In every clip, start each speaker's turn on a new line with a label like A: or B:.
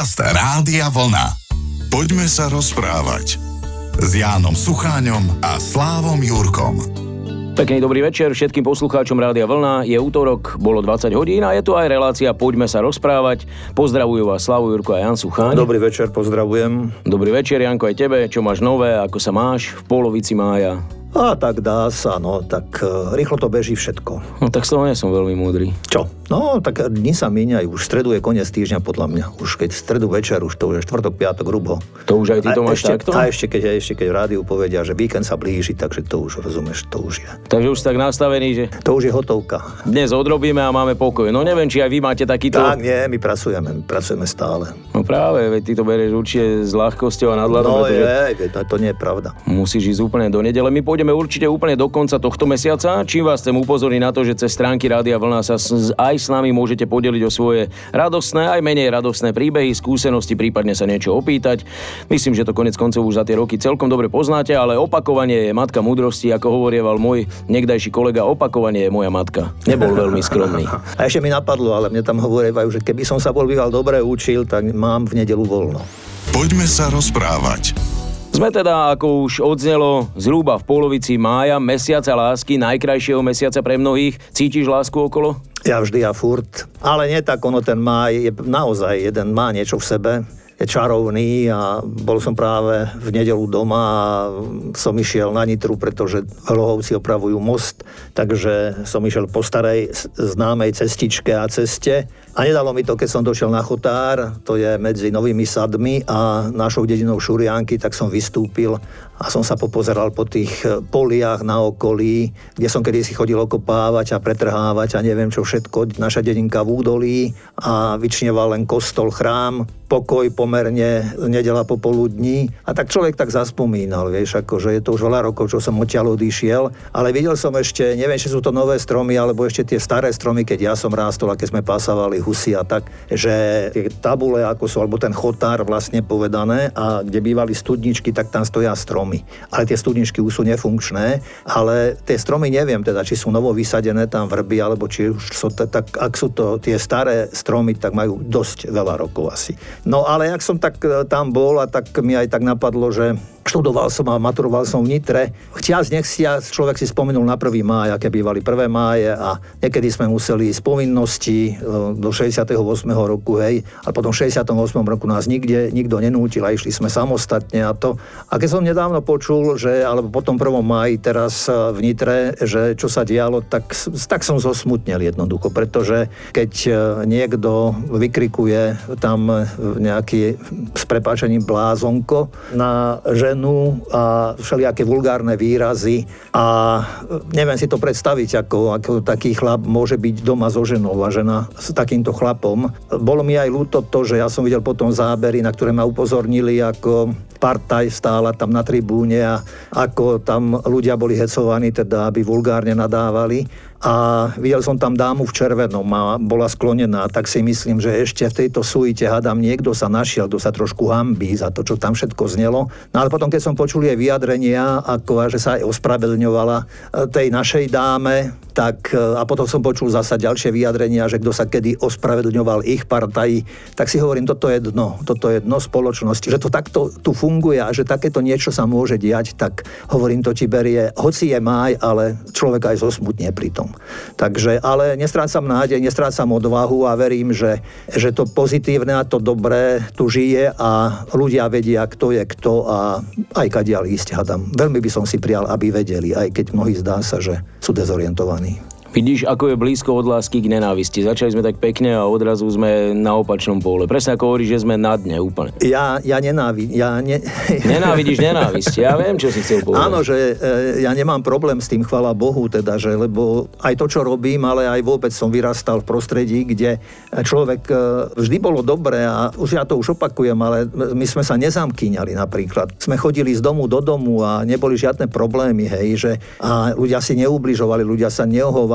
A: Podcast Rádia Vlna. Poďme sa rozprávať s Jánom Sucháňom a Slávom Jurkom.
B: Pekný dobrý večer všetkým poslucháčom Rádia Vlna. Je útorok, bolo 20 hodín a je tu aj relácia Poďme sa rozprávať. Pozdravujú vás Slavu Jurko a Jan Sucháň.
C: Dobrý večer, pozdravujem.
B: Dobrý večer, Janko, aj tebe. Čo máš nové, ako sa máš v polovici mája?
C: A tak dá sa, no, tak uh, rýchlo to beží všetko.
B: No tak z toho nie som veľmi múdry.
C: Čo? No, tak dni sa míňajú, už stredu je koniec týždňa podľa mňa. Už keď stredu večer, už to už je štvrtok, piatok, grubo.
B: To už aj ty to máš takto?
C: A ešte keď, ešte keď v rádiu povedia, že víkend sa blíži, takže to už rozumieš, to už je.
B: Takže už tak nastavený, že
C: To už je hotovka.
B: dnes odrobíme a máme pokoj. No neviem, či aj vy máte takýto...
C: Tak nie, my pracujeme, my pracujeme stále.
B: No práve, veď ty to berieš určite s ľahkosťou a nadhľadom,
C: No
B: pretože
C: je, to, to nie je pravda.
B: musíš ísť úplne do nedele. My pôjdeme určite úplne do konca tohto mesiaca. Čím vás chcem upozorniť na to, že cez stránky Rádia Vlna sa s- aj s nami môžete podeliť o svoje radostné, aj menej radostné príbehy, skúsenosti, prípadne sa niečo opýtať. Myslím, že to konec koncov už za tie roky celkom dobre poznáte, ale opakovanie je matka múdrosti, ako hovorieval môj niekdajší kolega, opakovanie je moja matka. Nebol veľmi skromný.
C: A ešte mi napadlo, ale mne tam hovorievajú, že keby som sa bol býval dobre učil, tak mám v nedelu voľno.
A: Poďme sa rozprávať
B: Sme teda, ako už odznelo, zhruba v polovici mája, mesiaca lásky, najkrajšieho mesiaca pre mnohých. Cítiš lásku okolo?
C: Ja vždy a furt. Ale nie tak, ono ten má, je naozaj jeden má niečo v sebe, je čarovný a bol som práve v nedelu doma a som išiel na Nitru, pretože Hlohovci opravujú most, takže som išiel po starej známej cestičke a ceste a nedalo mi to, keď som došiel na Chotár, to je medzi Novými sadmi a našou dedinou Šurianky, tak som vystúpil a som sa popozeral po tých e, poliach na okolí, kde som kedysi chodil okopávať a pretrhávať a neviem čo všetko, naša dedinka v údolí a vyčneval len kostol, chrám, pokoj pomerne, nedela popoludní. A tak človek tak zaspomínal, vieš, akože je to už veľa rokov, čo som odtiaľ odišiel, ale videl som ešte, neviem, či sú to nové stromy, alebo ešte tie staré stromy, keď ja som rástol a keď sme pasávali husy a tak, že tie tabule, ako sú, alebo ten chotár vlastne povedané a kde bývali studničky, tak tam stoja stromy. Ale tie studničky už sú nefunkčné, ale tie stromy neviem teda, či sú novo vysadené tam vrby, alebo či už sú, to, tak, ak sú to tie staré stromy, tak majú dosť veľa rokov asi. No ale jak som tak e, tam bol a tak mi aj tak napadlo, že študoval som a maturoval som v Nitre. Chtiac, nechciac, človek si spomenul na 1. máj, aké bývali 1. máje a niekedy sme museli z povinnosti e, do 68. roku, hej, a potom v 68. roku nás nikde, nikto nenútil a išli sme samostatne a to. A keď som nedávno počul, že, alebo potom 1. máji teraz e, v Nitre, že čo sa dialo, tak, tak som zosmutnel jednoducho, pretože keď e, niekto vykrikuje tam e, nejaký s prepáčením blázonko na ženu a všelijaké vulgárne výrazy a neviem si to predstaviť, ako, ako taký chlap môže byť doma so ženou a žena s takýmto chlapom. Bolo mi aj ľúto to, že ja som videl potom zábery, na ktoré ma upozornili, ako partaj stála tam na tribúne a ako tam ľudia boli hecovaní, teda aby vulgárne nadávali. A videl som tam dámu v červenom a bola sklonená, tak si myslím, že ešte v tejto suite hadám niekto sa našiel, kto sa trošku hambí za to, čo tam všetko znelo. No ale potom, keď som počul jej vyjadrenia, ako a že sa aj ospravedlňovala e, tej našej dáme, tak e, a potom som počul zasa ďalšie vyjadrenia, že kto sa kedy ospravedlňoval ich partaji, tak si hovorím, toto je dno, toto je dno spoločnosti, že to takto tu funguje a že takéto niečo sa môže diať, tak hovorím, to ti berie, hoci je máj, ale človek aj zosmutne pri tom. Takže, ale nestrácam nádej, nestrácam odvahu a verím, že, že to pozitívne a to dobré tu žije a ľudia vedia, kto je kto a aj kadiaľ ísť hadam. Veľmi by som si prial, aby vedeli, aj keď mnohí zdá sa, že sú dezorientovaní.
B: Vidíš, ako je blízko od lásky k nenávisti. Začali sme tak pekne a odrazu sme na opačnom pole. Presne ako hovoríš, že sme na dne úplne.
C: Ja, ja nenávidím, ja ne...
B: Nenávidíš nenávisť. Ja viem, čo si chcel povedať.
C: Áno, že e, ja nemám problém s tým, chvala Bohu, teda, že, lebo aj to, čo robím, ale aj vôbec som vyrastal v prostredí, kde človek e, vždy bolo dobré a už ja to už opakujem, ale my sme sa nezamkýňali napríklad. Sme chodili z domu do domu a neboli žiadne problémy, hej, že a ľudia si neubližovali, ľudia sa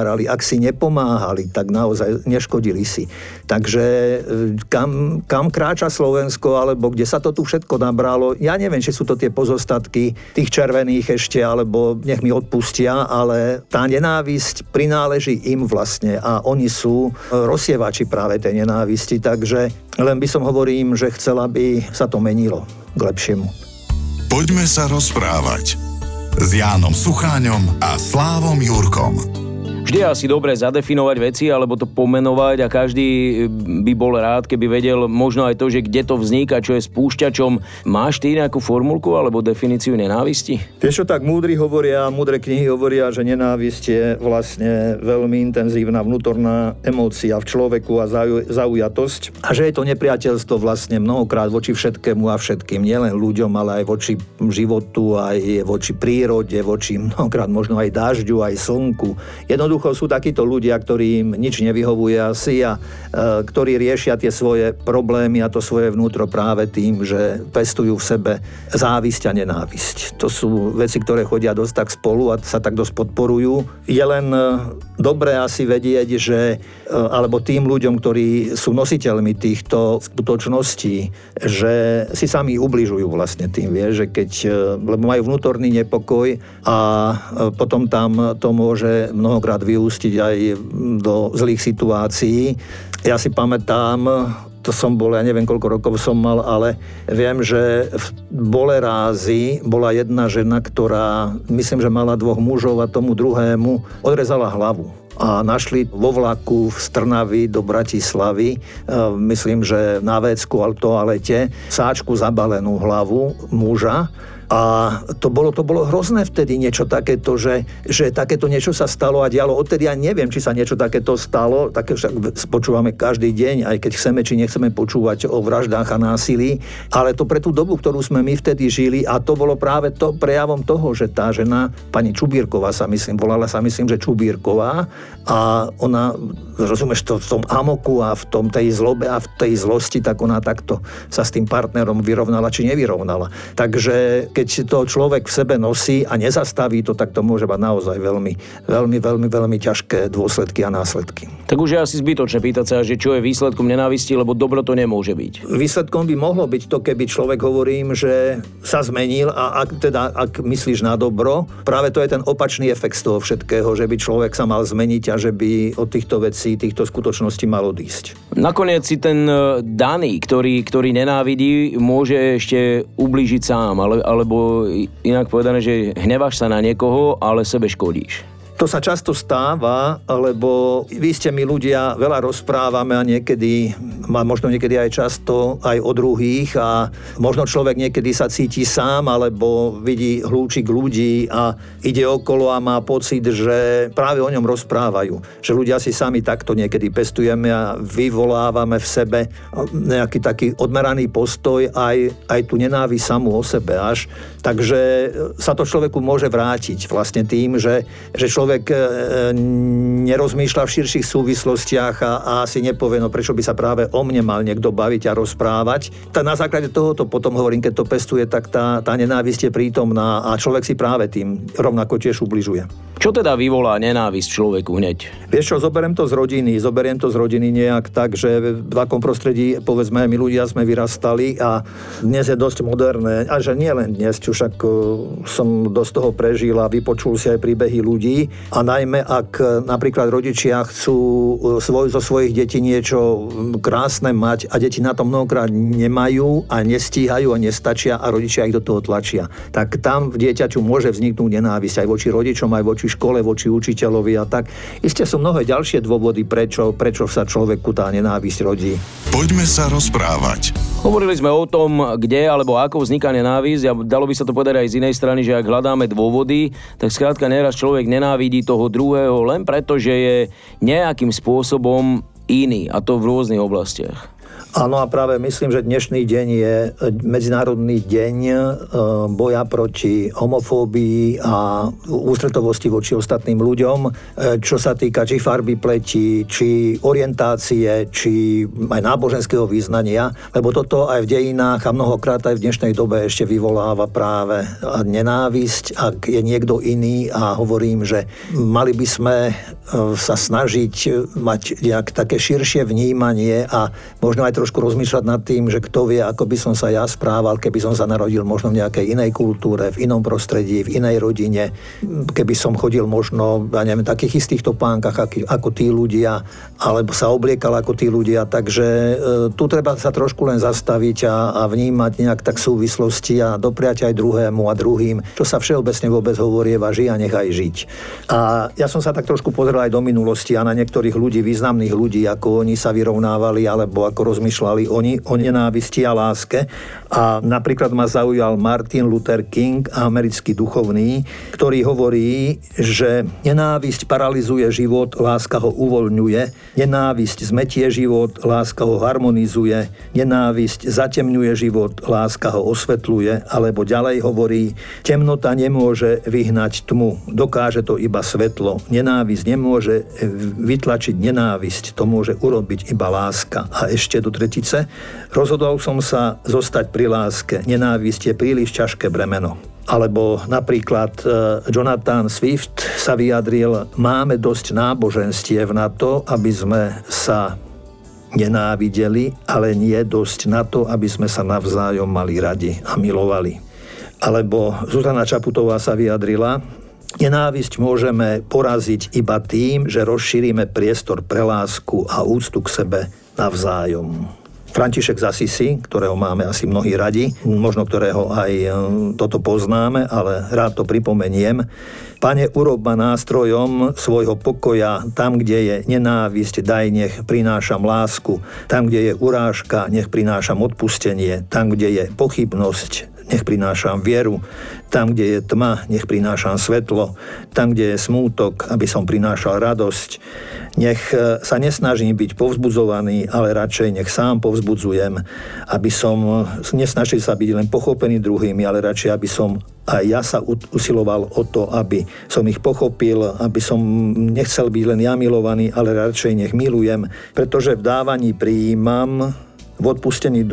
C: neohovárali, ak si nepomáhali, tak naozaj neškodili si. Takže e, kam, kam kráča Slovensko, alebo kde sa to tu všetko nabralo, ja neviem, či sú to tie pozostatky tých červených ešte, alebo nech mi odpustia, ale tá nenávisť prináleží im vlastne a oni sú rozsievači práve tej nenávisti, takže len by som hovorím, že chcela by sa to menilo k lepšiemu.
A: Poďme sa rozprávať s Jánom Sucháňom a Slávom Jurkom.
B: Vždy asi dobre zadefinovať veci alebo to pomenovať a každý by bol rád, keby vedel možno aj to, že kde to vzniká, čo je spúšťačom. Máš ty nejakú formulku alebo definíciu nenávisti?
C: Vieš čo, tak múdri hovoria, múdre knihy hovoria, že nenávisť je vlastne veľmi intenzívna vnútorná emócia v človeku a zaujatosť a že je to nepriateľstvo vlastne mnohokrát voči všetkému a všetkým, nielen ľuďom, ale aj voči životu, aj voči prírode, voči mnohokrát možno aj dažďu, aj slnku. Jedno Jednoducho sú takíto ľudia, ktorým nič nevyhovuje asi a e, ktorí riešia tie svoje problémy a to svoje vnútro práve tým, že pestujú v sebe závisť a nenávisť. To sú veci, ktoré chodia dosť tak spolu a sa tak dosť podporujú. Je len e, dobré asi vedieť, že e, alebo tým ľuďom, ktorí sú nositeľmi týchto skutočností, že si sami ubližujú vlastne tým, vie, že keď, e, lebo majú vnútorný nepokoj a potom tam to môže mnohokrát vyústiť aj do zlých situácií. Ja si pamätám, to som bol, ja neviem koľko rokov som mal, ale viem, že v Bolerázi bola jedna žena, ktorá myslím, že mala dvoch mužov a tomu druhému odrezala hlavu a našli vo vlaku v Strnavi do Bratislavy, e, myslím, že na vecku alebo toalete, sáčku zabalenú hlavu muža a to bolo, to bolo hrozné vtedy niečo takéto, že, že takéto niečo sa stalo a dialo. Odtedy ja neviem, či sa niečo takéto stalo, také však počúvame každý deň, aj keď chceme, či nechceme počúvať o vraždách a násilí, ale to pre tú dobu, ktorú sme my vtedy žili a to bolo práve to prejavom toho, že tá žena, pani Čubírková sa myslím, volala sa myslím, že Čubírková a ona, rozumieš to, v tom amoku a v tom tej zlobe a v tej zlosti, tak ona takto sa s tým partnerom vyrovnala či nevyrovnala. Takže keď to človek v sebe nosí a nezastaví to, tak to môže mať naozaj veľmi, veľmi, veľmi, veľmi ťažké dôsledky a následky.
B: Tak už je asi zbytočné pýtať sa, že čo je výsledkom nenávisti, lebo dobro to nemôže byť.
C: Výsledkom by mohlo byť to, keby človek hovorím, že sa zmenil a ak, teda, ak myslíš na dobro, práve to je ten opačný efekt z toho všetkého, že by človek sa mal zmeniť a že by od týchto vecí, týchto skutočností mal odísť.
B: Nakoniec si ten e, daný, ktorý, ktorý nenávidí, môže ešte ublížiť sám, ale, ale alebo inak povedané, že hneváš sa na niekoho, ale sebe škodíš.
C: To sa často stáva, lebo vy ste mi ľudia veľa rozprávame a niekedy, možno niekedy aj často aj o druhých a možno človek niekedy sa cíti sám alebo vidí hlúčik ľudí a ide okolo a má pocit, že práve o ňom rozprávajú. Že ľudia si sami takto niekedy pestujeme a vyvolávame v sebe nejaký taký odmeraný postoj aj, aj tú nenávisť samú o sebe až. Takže sa to človeku môže vrátiť vlastne tým, že, že človek človek e, nerozmýšľa v širších súvislostiach a, a si nepovie, no prečo by sa práve o mne mal niekto baviť a rozprávať. Tak na základe tohoto potom hovorím, keď to pestuje, tak tá, tá nenávisť je prítomná a človek si práve tým rovnako tiež ubližuje.
B: Čo teda vyvolá nenávisť človeku hneď?
C: Vieš čo, zoberiem to z rodiny, zoberiem to z rodiny nejak tak, že v takom prostredí, povedzme, my ľudia sme vyrastali a dnes je dosť moderné, a že nie len dnes, čo však som dosť toho prežil a vypočul si aj príbehy ľudí a najmä ak napríklad rodičia chcú svoj, zo svojich detí niečo krásne mať a deti na to mnohokrát nemajú a nestíhajú a nestačia a rodičia ich do toho tlačia, tak tam v dieťaťu môže vzniknúť nenávisť aj voči rodičom, aj voči škole, voči učiteľovi a tak. Isté sú mnohé ďalšie dôvody, prečo, prečo sa človeku tá nenávisť rodí.
A: Poďme sa rozprávať.
B: Hovorili sme o tom, kde alebo ako vzniká nenávisť a dalo by sa to povedať aj z inej strany, že ak hľadáme dôvody, tak skrátka neraz človek nenávidí toho druhého len preto, že je nejakým spôsobom iný a to v rôznych oblastiach.
C: Áno a práve myslím, že dnešný deň je Medzinárodný deň e, boja proti homofóbii a ústretovosti voči ostatným ľuďom, e, čo sa týka či farby pleti, či orientácie, či aj náboženského význania, lebo toto aj v dejinách a mnohokrát aj v dnešnej dobe ešte vyvoláva práve nenávisť, ak je niekto iný a hovorím, že mali by sme e, sa snažiť mať nejak také širšie vnímanie a možno aj trošku rozmýšľať nad tým, že kto vie, ako by som sa ja správal, keby som sa narodil možno v nejakej inej kultúre, v inom prostredí, v inej rodine, keby som chodil možno, ja neviem, takých istých topánkach ako, tí ľudia, alebo sa obliekal ako tí ľudia. Takže e, tu treba sa trošku len zastaviť a, a vnímať nejak tak súvislosti a dopriať aj druhému a druhým, čo sa všeobecne vôbec hovorí, žij a nechaj žiť. A ja som sa tak trošku pozrel aj do minulosti a na niektorých ľudí, významných ľudí, ako oni sa vyrovnávali alebo ako rozmýšľali oni o nenávisti a láske. A napríklad ma zaujal Martin Luther King, americký duchovný, ktorý hovorí, že nenávisť paralizuje život, láska ho uvoľňuje, nenávisť zmetie život, láska ho harmonizuje, nenávisť zatemňuje život, láska ho osvetľuje, alebo ďalej hovorí, temnota nemôže vyhnať tmu, dokáže to iba svetlo, nenávisť nemôže vytlačiť nenávisť, to môže urobiť iba láska. A ešte do tretice, rozhodol som sa zostať pri láske. Nenávisť je príliš ťažké bremeno. Alebo napríklad e, Jonathan Swift sa vyjadril, máme dosť náboženstiev na to, aby sme sa nenávideli, ale nie dosť na to, aby sme sa navzájom mali radi a milovali. Alebo Zuzana Čaputová sa vyjadrila, Nenávisť môžeme poraziť iba tým, že rozšírime priestor pre lásku a úctu k sebe navzájom. František z ktorého máme asi mnohí radi, možno ktorého aj e, toto poznáme, ale rád to pripomeniem. Pane, urob ma nástrojom svojho pokoja, tam, kde je nenávisť, daj, nech prinášam lásku, tam, kde je urážka, nech prinášam odpustenie, tam, kde je pochybnosť, nech prinášam vieru, tam, kde je tma, nech prinášam svetlo, tam, kde je smútok, aby som prinášal radosť, nech e, sa nesnažím byť povzbudzovaný, ale radšej nech sám povzbudzujem, aby som nesnažil sa byť len pochopený druhými, ale radšej, aby som aj ja sa usiloval o to, aby som ich pochopil, aby som nechcel byť len ja milovaný, ale radšej nech milujem, pretože v dávaní prijímam v odpustení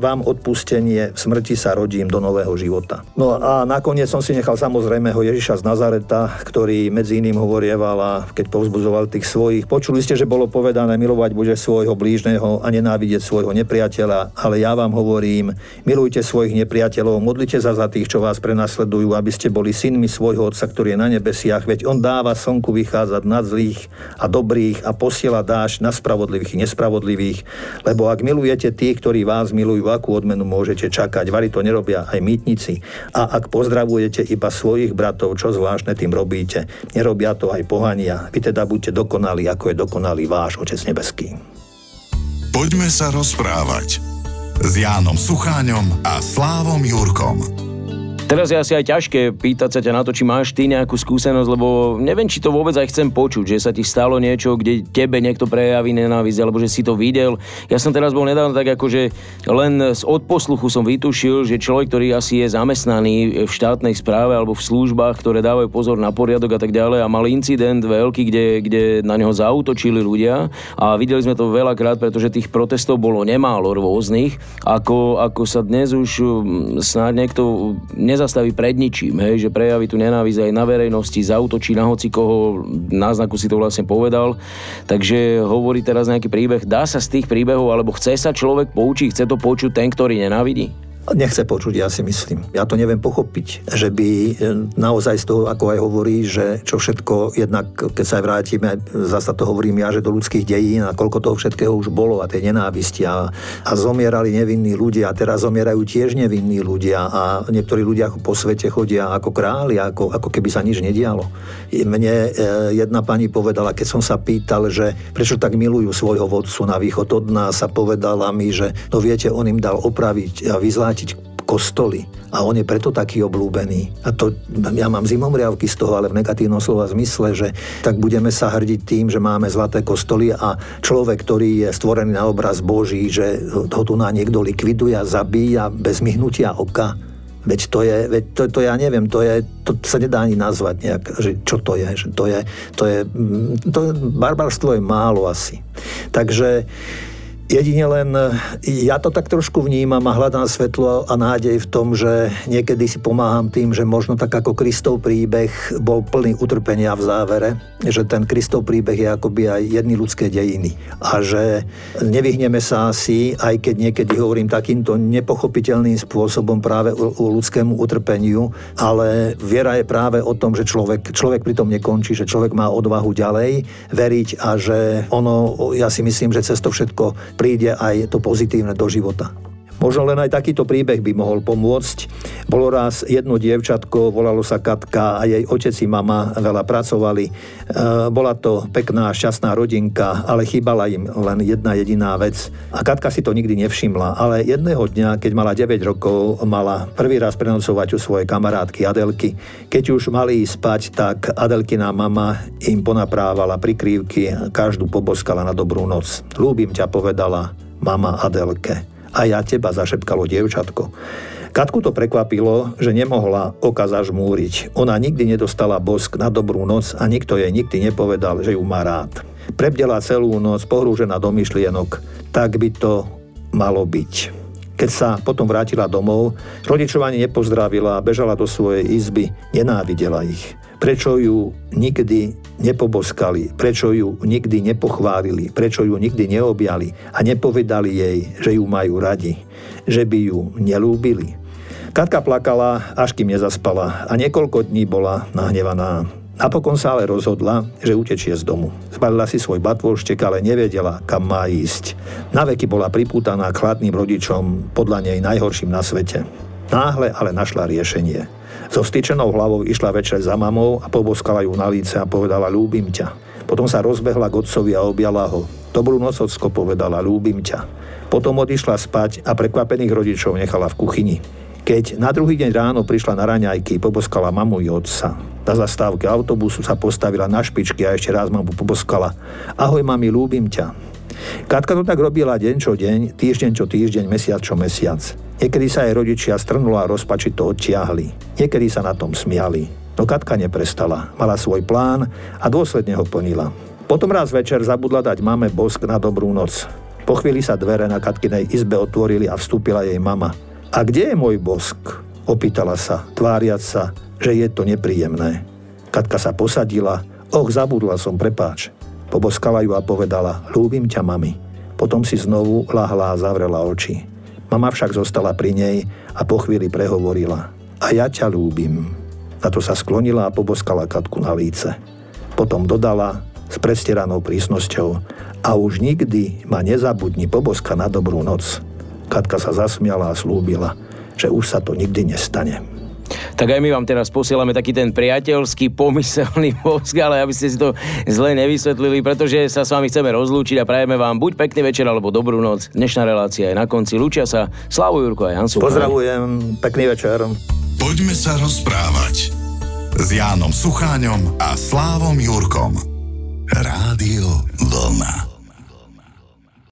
C: vám odpustenie, v smrti sa rodím do nového života. No a nakoniec som si nechal samozrejme ho Ježiša z Nazareta, ktorý medzi iným hovorieval a keď povzbudzoval tých svojich. Počuli ste, že bolo povedané milovať bude svojho blížneho a nenávidieť svojho nepriateľa, ale ja vám hovorím, milujte svojich nepriateľov, modlite sa za tých, čo vás prenasledujú, aby ste boli synmi svojho Otca, ktorý je na nebesiach, veď On dáva slnku vychádzať nad zlých a dobrých a posiela dáš na spravodlivých i nespravodlivých, lebo ak miluje milujete tých, ktorí vás milujú, akú odmenu môžete čakať. Vary to nerobia aj mýtnici. A ak pozdravujete iba svojich bratov, čo zvláštne tým robíte, nerobia to aj pohania. Vy teda buďte dokonalí, ako je dokonalý váš Otec nebeský.
A: Poďme sa rozprávať s Jánom Sucháňom a Slávom Jurkom.
B: Teraz je asi aj ťažké pýtať sa ťa na to, či máš ty nejakú skúsenosť, lebo neviem, či to vôbec aj chcem počuť, že sa ti stalo niečo, kde tebe niekto prejaví nenávisť, alebo že si to videl. Ja som teraz bol nedávno tak ako, že len z odposluchu som vytušil, že človek, ktorý asi je zamestnaný v štátnej správe alebo v službách, ktoré dávajú pozor na poriadok a tak ďalej a mal incident veľký, kde, kde na neho zautočili ľudia a videli sme to veľakrát, pretože tých protestov bolo nemálo rôznych, ako, ako sa dnes už mm, snáď niekto nezastaví pred ničím, hej, že prejaví tu nenávisť aj na verejnosti, zautočí na hoci koho, náznaku si to vlastne povedal. Takže hovorí teraz nejaký príbeh. Dá sa z tých príbehov, alebo chce sa človek poučiť, chce to počuť ten, ktorý nenávidí?
C: Nechce počuť, ja si myslím. Ja to neviem pochopiť, že by e, naozaj z toho, ako aj hovorí, že čo všetko, jednak keď sa aj vrátime, zasa to hovorím ja, že do ľudských dejín a koľko toho všetkého už bolo a tej nenávisti a, a zomierali nevinní ľudia a teraz zomierajú tiež nevinní ľudia a niektorí ľudia po svete chodia ako králi, ako, ako keby sa nič nedialo. Mne e, jedna pani povedala, keď som sa pýtal, že prečo tak milujú svojho vodcu na východ od nás a povedala mi, že no viete, on im dal opraviť a vyzlať vrátiť kostoly. A on je preto taký oblúbený. A to ja mám zimomriavky z toho, ale v negatívnom slova zmysle, že tak budeme sa hrdiť tým, že máme zlaté kostoly a človek, ktorý je stvorený na obraz Boží, že ho tu na niekto likviduje a zabíja bez myhnutia oka Veď to je, veď to, to ja neviem, to, je, to sa nedá ani nazvať nejak, že čo to je, že to je, to je, mm, to barbarstvo je málo asi. Takže Jedine len ja to tak trošku vnímam a hľadám svetlo a nádej v tom, že niekedy si pomáham tým, že možno tak ako Kristov príbeh bol plný utrpenia v závere, že ten Kristov príbeh je akoby aj jedny ľudské dejiny a že nevyhneme sa asi, aj keď niekedy hovorím takýmto nepochopiteľným spôsobom práve o, o ľudskému utrpeniu, ale viera je práve o tom, že človek, človek pri tom nekončí, že človek má odvahu ďalej veriť a že ono, ja si myslím, že cez to všetko príde aj to pozitívne do života. Možno len aj takýto príbeh by mohol pomôcť. Bolo raz jedno dievčatko, volalo sa Katka a jej otec i mama veľa pracovali. E, bola to pekná, šťastná rodinka, ale chýbala im len jedna jediná vec. A Katka si to nikdy nevšimla, ale jedného dňa, keď mala 9 rokov, mala prvý raz prenocovať u svojej kamarátky Adelky. Keď už mali ísť spať, tak Adelkina mama im ponaprávala prikrývky, každú poboskala na dobrú noc. Lúbim ťa, povedala mama Adelke a ja teba, zašepkalo dievčatko. Katku to prekvapilo, že nemohla oka zažmúriť. Ona nikdy nedostala bosk na dobrú noc a nikto jej nikdy nepovedal, že ju má rád. Prebdela celú noc, pohrúžená do myšlienok. Tak by to malo byť. Keď sa potom vrátila domov, rodičov nepozdravila, bežala do svojej izby, nenávidela ich. Prečo ju nikdy nepoboskali, prečo ju nikdy nepochválili, prečo ju nikdy neobjali a nepovedali jej, že ju majú radi, že by ju nelúbili. Katka plakala, až kým nezaspala a niekoľko dní bola nahnevaná. Napokon sa ale rozhodla, že utečie z domu. Zbalila si svoj batôštek, ale nevedela, kam má ísť. Na veky bola pripútaná k chladným rodičom, podľa nej najhorším na svete. Náhle ale našla riešenie. So vstýčenou hlavou išla večer za mamou a poboskala ju na líce a povedala ľúbim ťa. Potom sa rozbehla k otcovi a objala ho. Dobrú noc, ocko, povedala, ľúbim ťa. Potom odišla spať a prekvapených rodičov nechala v kuchyni. Keď na druhý deň ráno prišla na raňajky, poboskala mamu i otca. Na zastávke autobusu sa postavila na špičky a ešte raz mamu poboskala. Ahoj, mami, ľúbim ťa. Katka to tak robila deň čo deň, týždeň čo týždeň, mesiac čo mesiac. Niekedy sa jej rodičia strnulo a rozpačito odtiahli. Niekedy sa na tom smiali. No Katka neprestala. Mala svoj plán a dôsledne ho plnila. Potom raz večer zabudla dať mame bosk na dobrú noc. Po chvíli sa dvere na Katkinej izbe otvorili a vstúpila jej mama. A kde je môj bosk? Opýtala sa, tváriac sa, že je to nepríjemné. Katka sa posadila. Och, zabudla som, prepáč. Poboskala ju a povedala, ľúbim ťa, mami. Potom si znovu lahla a zavrela oči. Mama však zostala pri nej a po chvíli prehovorila. A ja ťa ľúbim. Na to sa sklonila a poboskala Katku na líce. Potom dodala s predstieranou prísnosťou a už nikdy ma nezabudni poboska na dobrú noc. Katka sa zasmiala a slúbila, že už sa to nikdy nestane.
B: Tak aj my vám teraz posielame taký ten priateľský, pomyselný bosk, ale aby ste si to zle nevysvetlili, pretože sa s vami chceme rozlúčiť a prajeme vám buď pekný večer alebo dobrú noc. Dnešná relácia je na konci. Lúčia sa Slavu Jurko a Hansu.
C: Pozdravujem, pekný večer.
A: Poďme sa rozprávať s Jánom Sucháňom a Slávom Jurkom. Rádio Vlna.